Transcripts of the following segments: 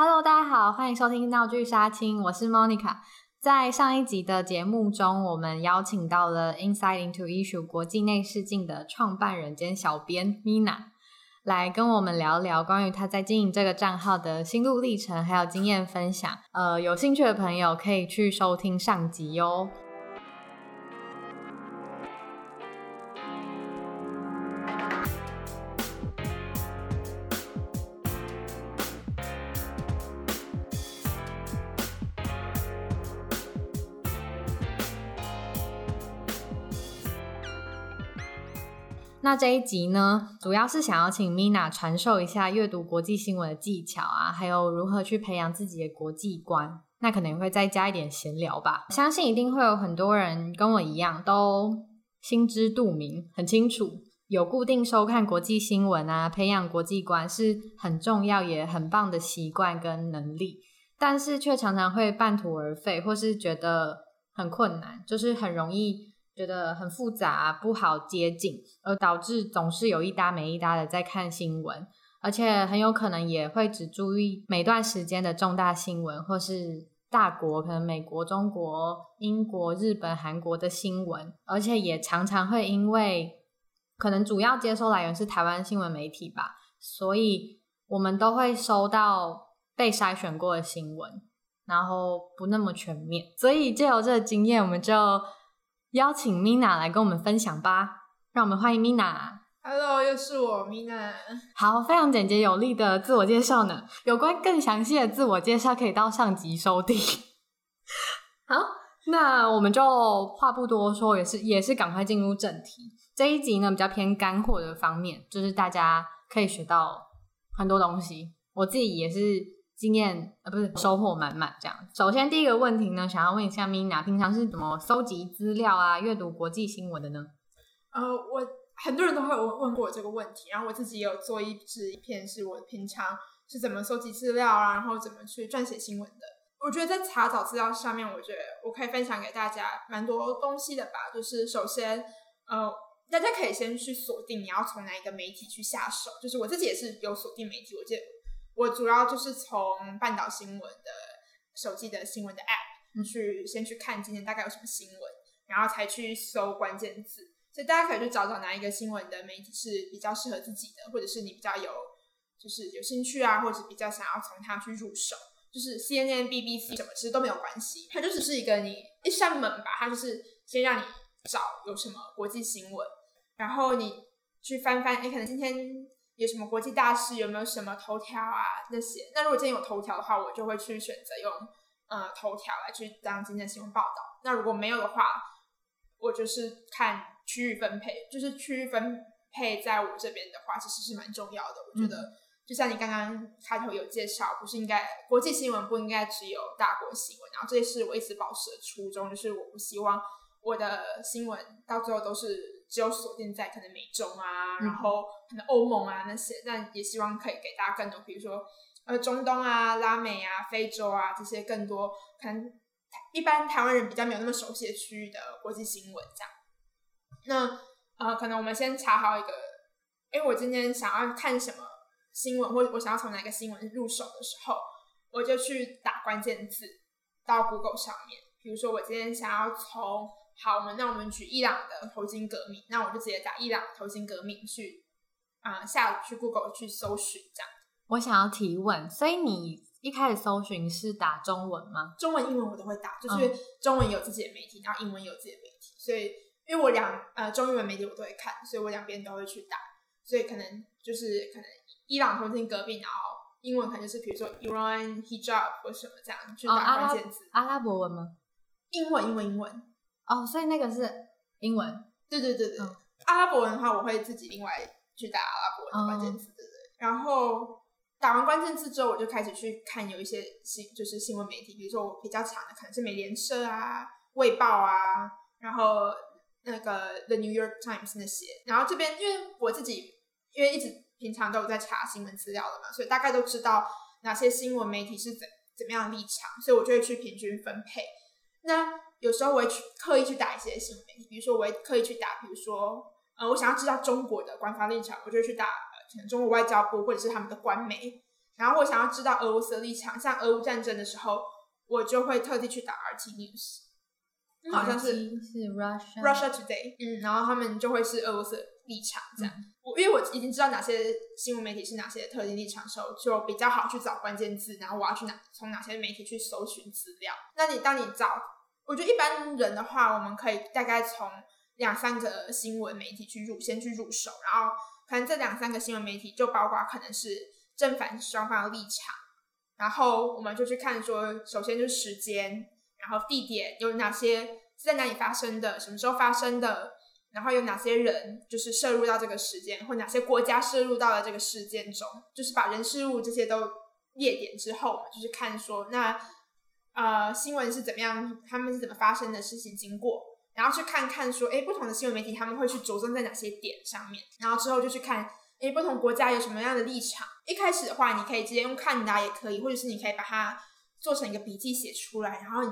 Hello，大家好，欢迎收听闹剧杀青，我是 Monica。在上一集的节目中，我们邀请到了 Inside into Issue 国际内视镜的创办人兼小编 Mina，来跟我们聊聊关于他在经营这个账号的心路历程，还有经验分享。呃，有兴趣的朋友可以去收听上集哟。那这一集呢，主要是想要请 Mina 传授一下阅读国际新闻的技巧啊，还有如何去培养自己的国际观。那可能会再加一点闲聊吧。相信一定会有很多人跟我一样，都心知肚明，很清楚有固定收看国际新闻啊，培养国际观是很重要也很棒的习惯跟能力，但是却常常会半途而废，或是觉得很困难，就是很容易。觉得很复杂，不好接近，而导致总是有一搭没一搭的在看新闻，而且很有可能也会只注意每段时间的重大新闻，或是大国，可能美国、中国、英国、日本、韩国的新闻，而且也常常会因为可能主要接收来源是台湾新闻媒体吧，所以我们都会收到被筛选过的新闻，然后不那么全面，所以借由这个经验，我们就。邀请 Mina 来跟我们分享吧，让我们欢迎 Mina。Hello，又是我 Mina。好，非常简洁有力的自我介绍呢。有关更详细的自我介绍，可以到上集收听。好，那我们就话不多说，也是也是赶快进入正题。这一集呢，比较偏干货的方面，就是大家可以学到很多东西。我自己也是。经验呃，不是收获满满这样。首先第一个问题呢，想要问一下 Mina，平常是怎么搜集资料啊、阅读国际新闻的呢？呃，我很多人都会问问过我这个问题，然后我自己也有做一支一篇，是我平常是怎么搜集资料啊，然后怎么去撰写新闻的。我觉得在查找资料上面，我觉得我可以分享给大家蛮多东西的吧。就是首先，呃，大家可以先去锁定你要从哪一个媒体去下手。就是我自己也是有锁定媒体，我记得。我主要就是从半岛新闻的手机的新闻的 app 去先去看今天大概有什么新闻，然后才去搜关键字。所以大家可以去找找哪一个新闻的媒体是比较适合自己的，或者是你比较有就是有兴趣啊，或者比较想要从它去入手。就是 CNN、BBC 什么其实都没有关系，它就只是一个你一扇门吧，它就是先让你找有什么国际新闻，然后你去翻翻，哎，可能今天。有什么国际大事？有没有什么头条啊？那些？那如果今天有头条的话，我就会去选择用呃头条来去当今天的新闻报道。那如果没有的话，我就是看区域分配，就是区域分配在我这边的话，其实是蛮重要的。我觉得，就像你刚刚开头有介绍，不是应该国际新闻不应该只有大国新闻，然后这也是我一直保持的初衷，就是我不希望我的新闻到最后都是。只有锁定在可能美中啊，然后可能欧盟啊那些，但也希望可以给大家更多，比如说呃中东啊、拉美啊、非洲啊这些更多可能一般台湾人比较没有那么熟悉的区域的国际新闻这样。那呃可能我们先查好一个，哎，我今天想要看什么新闻，或者我想要从哪个新闻入手的时候，我就去打关键字到 Google 上面，比如说我今天想要从好，我们那我们举伊朗的头巾革命，那我就直接打伊朗头巾革命去啊、呃、下去 Google 去搜寻这样。我想要提问，所以你一开始搜寻是打中文吗？中文、英文我都会打，就是中文有自己的媒体，然后英文有自己的媒体，所以因为我两呃中英文媒体我都会看，所以我两边都会去打，所以可能就是可能伊朗头巾革命，然后英文可能就是比如说 Iran hijab 或什么这样去打关键字、哦。阿拉伯文吗？英文，英文，英文。哦，所以那个是英文，对对对对。嗯、阿拉伯文的话，我会自己另外去打阿拉伯文的关键词，对对。然后打完关键字之后，我就开始去看有一些新，就是新闻媒体，比如说我比较强的可能是美联社啊、卫报啊，然后那个 The New York Times 那些。然后这边因为我自己因为一直平常都有在查新闻资料的嘛，所以大概都知道哪些新闻媒体是怎怎么样的立场，所以我就会去平均分配。那有时候我会去刻意去打一些新闻媒体，比如说我会刻意去打，比如说呃，我想要知道中国的官方立场，我就会去打呃，可能中国外交部或者是他们的官媒。然后我想要知道俄罗斯的立场，像俄乌战争的时候，我就会特地去打 RT News，好像是是 Russia Russia Today，嗯，然后他们就会是俄罗斯的立场这样。我、嗯、因为我已经知道哪些新闻媒体是哪些特定立场的时候，就比较好去找关键字，然后我要去哪从哪些媒体去搜寻资料。那你当你找，我觉得一般人的话，我们可以大概从两三个新闻媒体去入，先去入手，然后可能这两三个新闻媒体就包括可能是。正反双方的立场，然后我们就去看说，首先就是时间，然后地点有哪些是在哪里发生的，什么时候发生的，然后有哪些人就是摄入到这个事件，或哪些国家摄入到了这个事件中，就是把人事物这些都列点之后，就是看说那呃新闻是怎么样，他们是怎么发生的事情经过，然后去看看说，哎，不同的新闻媒体他们会去着重在哪些点上面，然后之后就去看。诶，不同国家有什么样的立场？一开始的话，你可以直接用看的也可以，或者是你可以把它做成一个笔记写出来。然后，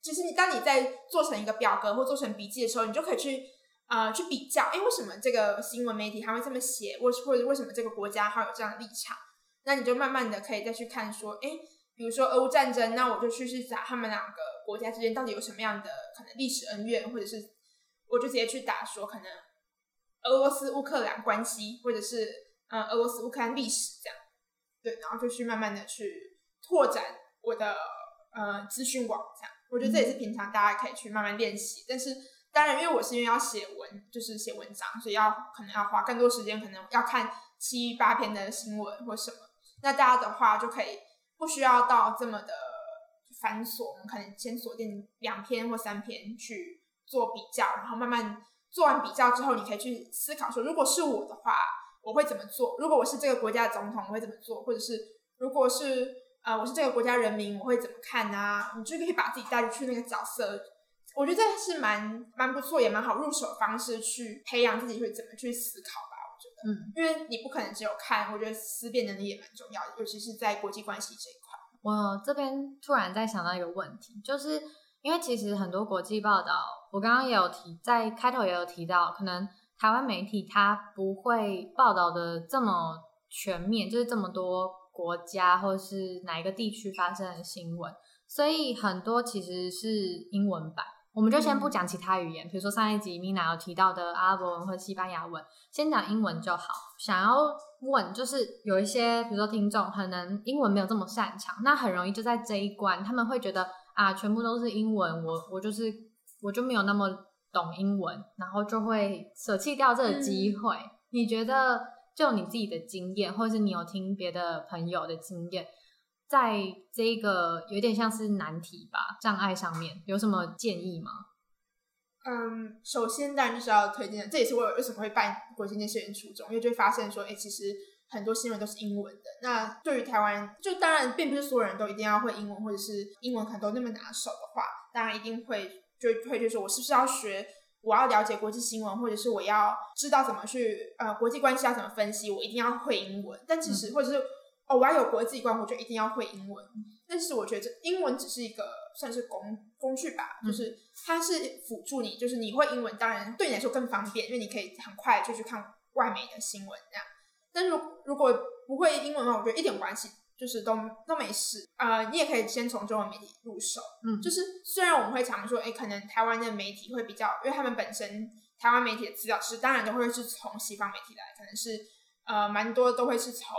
其实你当你在做成一个表格或做成笔记的时候，你就可以去呃去比较，诶，为什么这个新闻媒体他会这么写，或或者为什么这个国家它有这样的立场？那你就慢慢的可以再去看说，诶，比如说俄乌战争，那我就去去找他们两个国家之间到底有什么样的可能历史恩怨，或者是我就直接去打说可能。俄罗斯乌克兰关系，或者是嗯俄罗斯乌克兰历史这样，对，然后就去慢慢的去拓展我的呃资讯网这样，我觉得这也是平常大家可以去慢慢练习。但是当然，因为我是因为要写文，就是写文章，所以要可能要花更多时间，可能要看七八篇的新闻或什么。那大家的话就可以不需要到这么的繁琐，我们可能先锁定两篇或三篇去做比较，然后慢慢。做完比较之后，你可以去思考说，如果是我的话，我会怎么做？如果我是这个国家的总统，我会怎么做？或者是如果是呃，我是这个国家人民，我会怎么看啊？你就可以把自己带入去那个角色。我觉得这是蛮蛮不错，也蛮好入手的方式去培养自己会怎么去思考。嗯，因为你不可能只有看，我觉得思辨能力也蛮重要的，尤其是在国际关系这一块。我这边突然在想到一个问题，就是。因为其实很多国际报道，我刚刚也有提，在开头也有提到，可能台湾媒体它不会报道的这么全面，就是这么多国家或是哪一个地区发生的新闻，所以很多其实是英文版。我们就先不讲其他语言，嗯、比如说上一集 Mina 有提到的阿拉伯文或西班牙文，先讲英文就好。想要问，就是有一些比如说听众可能英文没有这么擅长，那很容易就在这一关，他们会觉得。啊，全部都是英文，我我就是我就没有那么懂英文，然后就会舍弃掉这个机会。嗯、你觉得就你自己的经验，或者是你有听别的朋友的经验，在这个有点像是难题吧，障碍上面有什么建议吗？嗯，首先当然就是要推荐，这也是我为什么会办国际念书员初衷，因为就会发现说，哎，其实。很多新闻都是英文的，那对于台湾，就当然并不是所有人都一定要会英文，或者是英文可能都那么拿手的话，当然一定会就会就说，我是不是要学，我要了解国际新闻，或者是我要知道怎么去呃国际关系要怎么分析，我一定要会英文。但其实，或者是哦，我要有国际观，我就一定要会英文。但是我觉得这英文只是一个算是工工具吧，就是它是辅助你，就是你会英文，当然对你来说更方便，因为你可以很快就去看外媒的新闻这样。但是如果不会英文的话，我觉得一点关系，就是都都没事。呃，你也可以先从中文媒体入手。嗯，就是虽然我们会常说，哎，可能台湾的媒体会比较，因为他们本身台湾媒体的资料是当然都会是从西方媒体来，可能是呃蛮多都会是从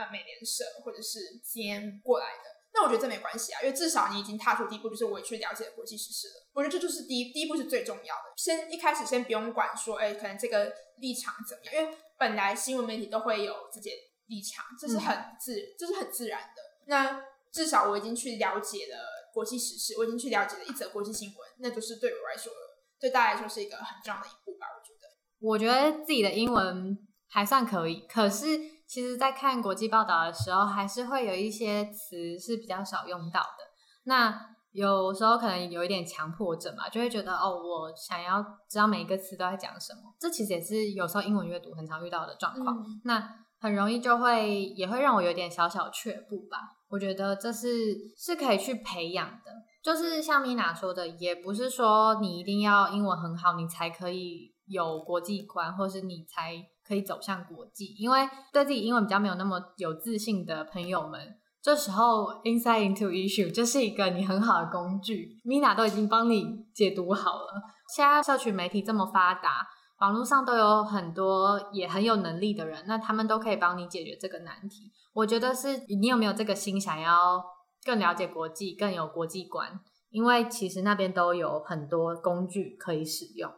呃美联社或者是 CNN 过来的。那我觉得这没关系啊，因为至少你已经踏出第一步，就是我去了解国际时事了。我觉得这就是第一第一步是最重要的。先一开始先不用管说，哎，可能这个立场怎么样，因为。本来新闻媒体都会有自己的立场，这是很自，嗯、这是很自然的。那至少我已经去了解了国际时事，我已经去了解了一则国际新闻，那就是对我来说，对大家来说是一个很重要的一步吧。我觉得，我觉得自己的英文还算可以，可是其实，在看国际报道的时候，还是会有一些词是比较少用到的。那有时候可能有一点强迫症嘛，就会觉得哦，我想要知道每一个词都在讲什么。这其实也是有时候英文阅读很常遇到的状况。嗯、那很容易就会也会让我有点小小却步吧。我觉得这是是可以去培养的。就是像 Mina 说的，也不是说你一定要英文很好，你才可以有国际观，或是你才可以走向国际。因为对自己英文比较没有那么有自信的朋友们，这时候 Insight into Issue 就是一个你很好的工具。Mina 都已经帮你解读好了。现在社群媒体这么发达，网络上都有很多也很有能力的人，那他们都可以帮你解决这个难题。我觉得是你有没有这个心，想要更了解国际，更有国际观。因为其实那边都有很多工具可以使用。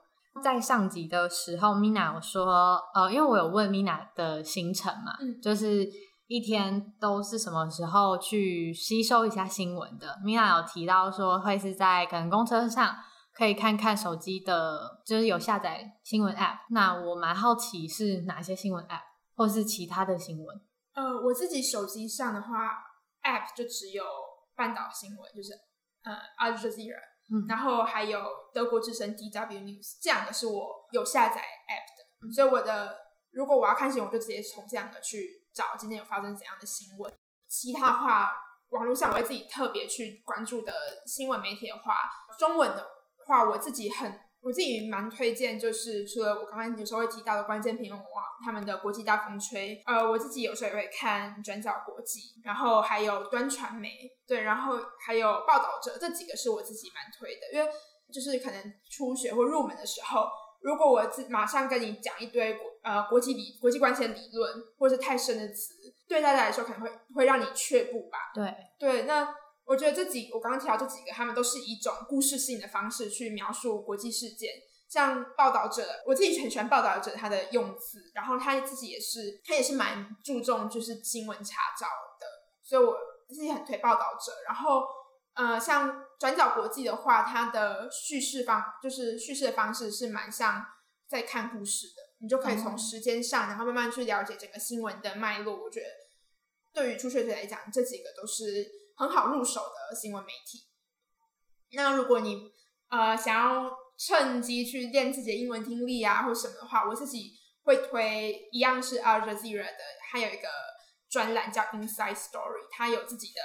在上集的时候，Mina 有说，呃，因为我有问 Mina 的行程嘛，嗯，就是一天都是什么时候去吸收一下新闻的。Mina 有提到说，会是在可能公车上可以看看手机的，就是有下载新闻 App。那我蛮好奇是哪些新闻 App，或是其他的新闻。呃，我自己手机上的话，App 就只有半岛新闻，就是。呃，Al Jazeera，嗯，然后还有德国之声 DW News，这两个是我有下载 App 的，嗯，所以我的如果我要看新闻，我就直接从这两个去找今天有发生怎样的新闻。其他的话，网络上我会自己特别去关注的新闻媒体的话，中文的话，我自己很。我自己蛮推荐，就是除了我刚刚有时候会提到的关键评论网，他们的国际大风吹，呃，我自己有时候也会看转角国际，然后还有端传媒，对，然后还有报道者，这几个是我自己蛮推的，因为就是可能初学或入门的时候，如果我自马上跟你讲一堆国呃国际理国际关系的理论，或者是太深的词，对大家来说可能会会让你却步吧，对对，那。我觉得这几，我刚刚提到这几个，他们都是一种故事性的方式去描述国际事件。像报道者，我自己很喜欢报道者他的用词，然后他自己也是，他也是蛮注重就是新闻查找的，所以我自己很推报道者。然后，呃，像转角国际的话，它的叙事方就是叙事的方式是蛮像在看故事的，你就可以从时间上，然后慢慢去了解整个新闻的脉络。我觉得对于初学者来讲，这几个都是。很好入手的新闻媒体。那如果你呃想要趁机去练自己的英文听力啊，或什么的话，我自己会推一样是 Al Jazeera 的，还有一个专栏叫 Inside Story，它有自己的，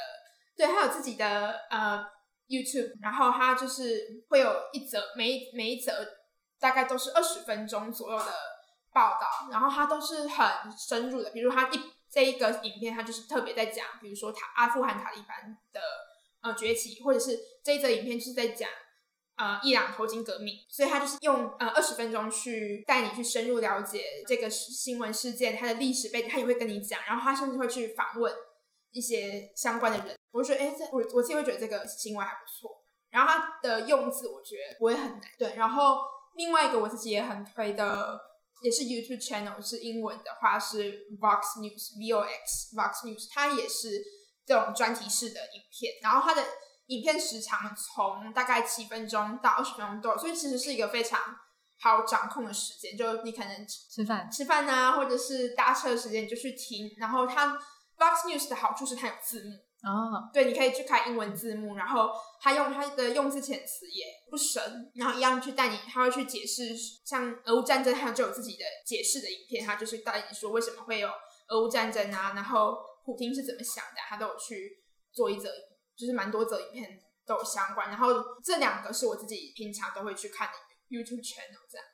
对，它有自己的呃 YouTube，然后它就是会有一则每每一则大概都是二十分钟左右的报道，然后它都是很深入的，比如它一。这一个影片，它就是特别在讲，比如说塔阿富汗塔利班的呃崛起，或者是这一则影片就是在讲呃伊朗头巾革命，所以它就是用呃二十分钟去带你去深入了解这个新闻事件它的历史背景，他也会跟你讲，然后他甚至会去访问一些相关的人。我觉得哎，我我自己会觉得这个新闻还不错，然后它的用字我觉得不会很难。对，然后另外一个我自己也很推的。也是 YouTube channel，是英文的话是 Vox News，V O X Vox News，它也是这种专题式的影片，然后它的影片时长从大概七分钟到二十分钟都有，所以其实是一个非常好掌控的时间，就你可能吃饭吃饭啊，或者是搭车的时间你就去听，然后它 Vox News 的好处是它有字幕。哦，oh. 对，你可以去看英文字幕，然后他用他的用字遣词也不神，然后一样去带你，他会去解释，像俄乌战争，他就有自己的解释的影片，他就是带你说为什么会有俄乌战争啊，然后普京是怎么想的，他都有去做一则，就是蛮多则影片都有相关，然后这两个是我自己平常都会去看的 YouTube channel 这样。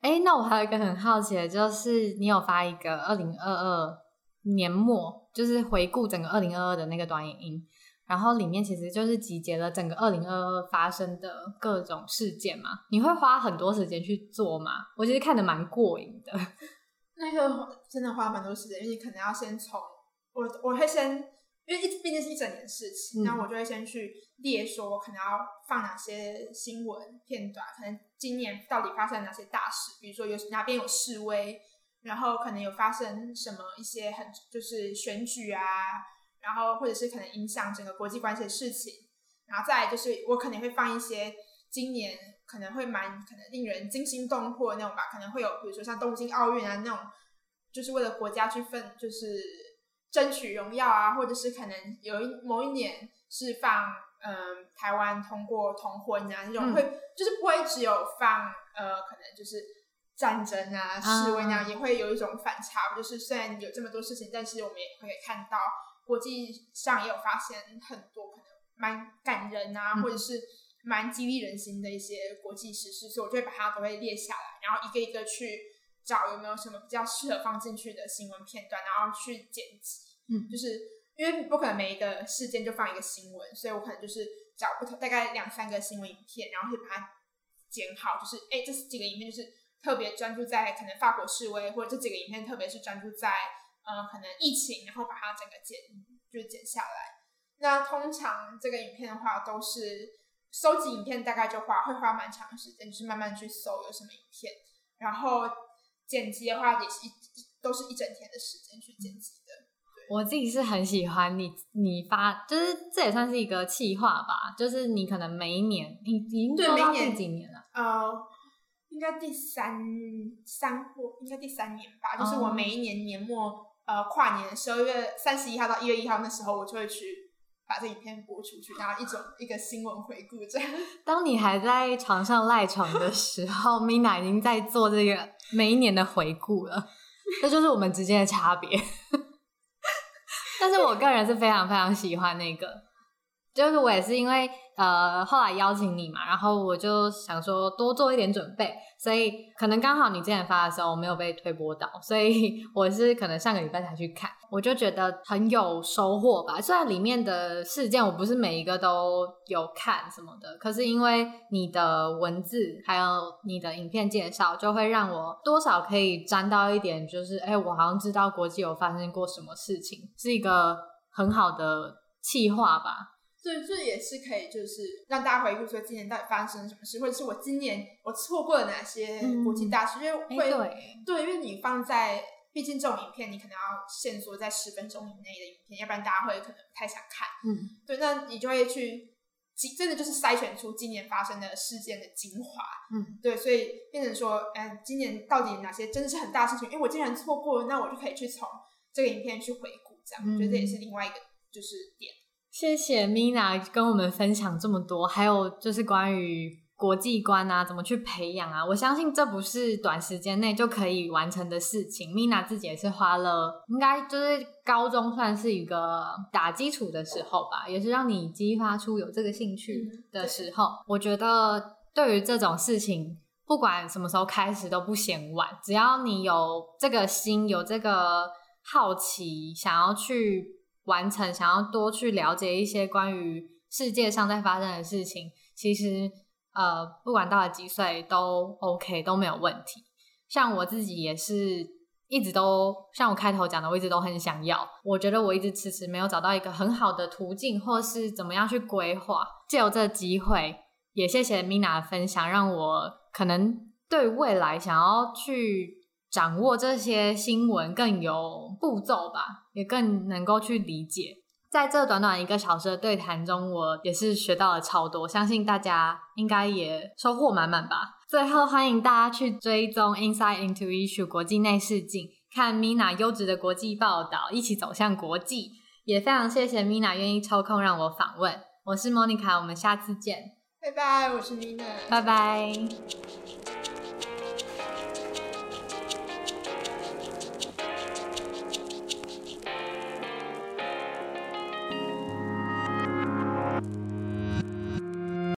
哎，那我还有一个很好奇的，就是你有发一个二零二二。年末就是回顾整个二零二二的那个短影音，然后里面其实就是集结了整个二零二二发生的各种事件嘛。你会花很多时间去做吗？我其实看的蛮过瘾的。那个真的花蛮多时间，因为你可能要先从我我会先，因为一毕竟是一整年事情，那、嗯、我就会先去列说，我可能要放哪些新闻片段，可能今年到底发生了哪些大事，比如说有哪边有示威。然后可能有发生什么一些很就是选举啊，然后或者是可能影响整个国际关系的事情，然后再来就是我可能会放一些今年可能会蛮可能令人惊心动魄的那种吧，可能会有比如说像东京奥运啊那种，就是为了国家去奋就是争取荣耀啊，或者是可能有一某一年是放嗯、呃、台湾通过同婚啊那种会，会、嗯、就是不会只有放呃可能就是。战争啊，示威那样也会有一种反差，就是虽然有这么多事情，但是我们也会看到国际上也有发现很多可能蛮感人啊，或者是蛮激励人心的一些国际时事，所以我就会把它都会列下来，然后一个一个去找有没有什么比较适合放进去的新闻片段，然后去剪辑。嗯，就是因为不可能每一个事件就放一个新闻，所以我可能就是找不同大概两三个新闻影片，然后去把它剪好。就是哎，这几个影片就是特别专注在可能法国示威，或者这几个影片特别是专注在呃可能疫情，然后把它整个剪就是剪下来。那通常这个影片的话，都是收集影片大概就花会花蛮长的时间，就是慢慢去搜有什么影片，然后剪辑的话也是一都是一整天的时间去剪辑的。我自己是很喜欢你，你发就是这也算是一个企划吧，就是你可能每一年，你已经做到第几年了？呃，应该第三三或应该第三年吧。就是我每一年年末，呃，跨年十二月三十一号到一月一号那时候，我就会去。把这影片播出去，然后一种一个新闻回顾这样。当你还在床上赖床的时候，Mina 已经在做这个每一年的回顾了，这就是我们之间的差别。但是我个人是非常非常喜欢那个，就是我也是因为呃后来邀请你嘛，然后我就想说多做一点准备。所以可能刚好你之前发的时候我没有被推播到，所以我是可能上个礼拜才去看，我就觉得很有收获吧。虽然里面的事件我不是每一个都有看什么的，可是因为你的文字还有你的影片介绍，就会让我多少可以沾到一点，就是哎，我好像知道国际有发生过什么事情，是一个很好的企划吧。所以这也是可以，就是让大家回顾说今年到底发生了什么事，或者是我今年我错过了哪些国际大事，嗯、因为会对，对，因为你放在，毕竟这种影片你可能要限缩在十分钟以内的影片，要不然大家会可能不太想看。嗯，对，那你就会去，真的就是筛选出今年发生的事件的精华。嗯，对，所以变成说，嗯，今年到底哪些真的是很大事情？因为我竟然错过了，那我就可以去从这个影片去回顾，这样，我觉得这也是另外一个就是点。谢谢 Mina 跟我们分享这么多，还有就是关于国际观啊，怎么去培养啊。我相信这不是短时间内就可以完成的事情。Mina 自己也是花了，应该就是高中算是一个打基础的时候吧，也是让你激发出有这个兴趣的时候。嗯、我觉得对于这种事情，不管什么时候开始都不嫌晚，只要你有这个心，有这个好奇，想要去。完成，想要多去了解一些关于世界上在发生的事情，其实呃，不管到了几岁都 OK，都没有问题。像我自己也是一直都像我开头讲的，我一直都很想要。我觉得我一直迟迟没有找到一个很好的途径，或是怎么样去规划。借由这机会，也谢谢 Mina 的分享，让我可能对未来想要去。掌握这些新闻更有步骤吧，也更能够去理解。在这短短一个小时的对谈中，我也是学到了超多，相信大家应该也收获满满吧。最后，欢迎大家去追踪 Inside Into Issue 国际内视镜，看 Mina 优质的国际报道，一起走向国际。也非常谢谢 Mina 愿意抽空让我访问。我是 Monica，我们下次见。拜拜，我是 Mina，拜拜。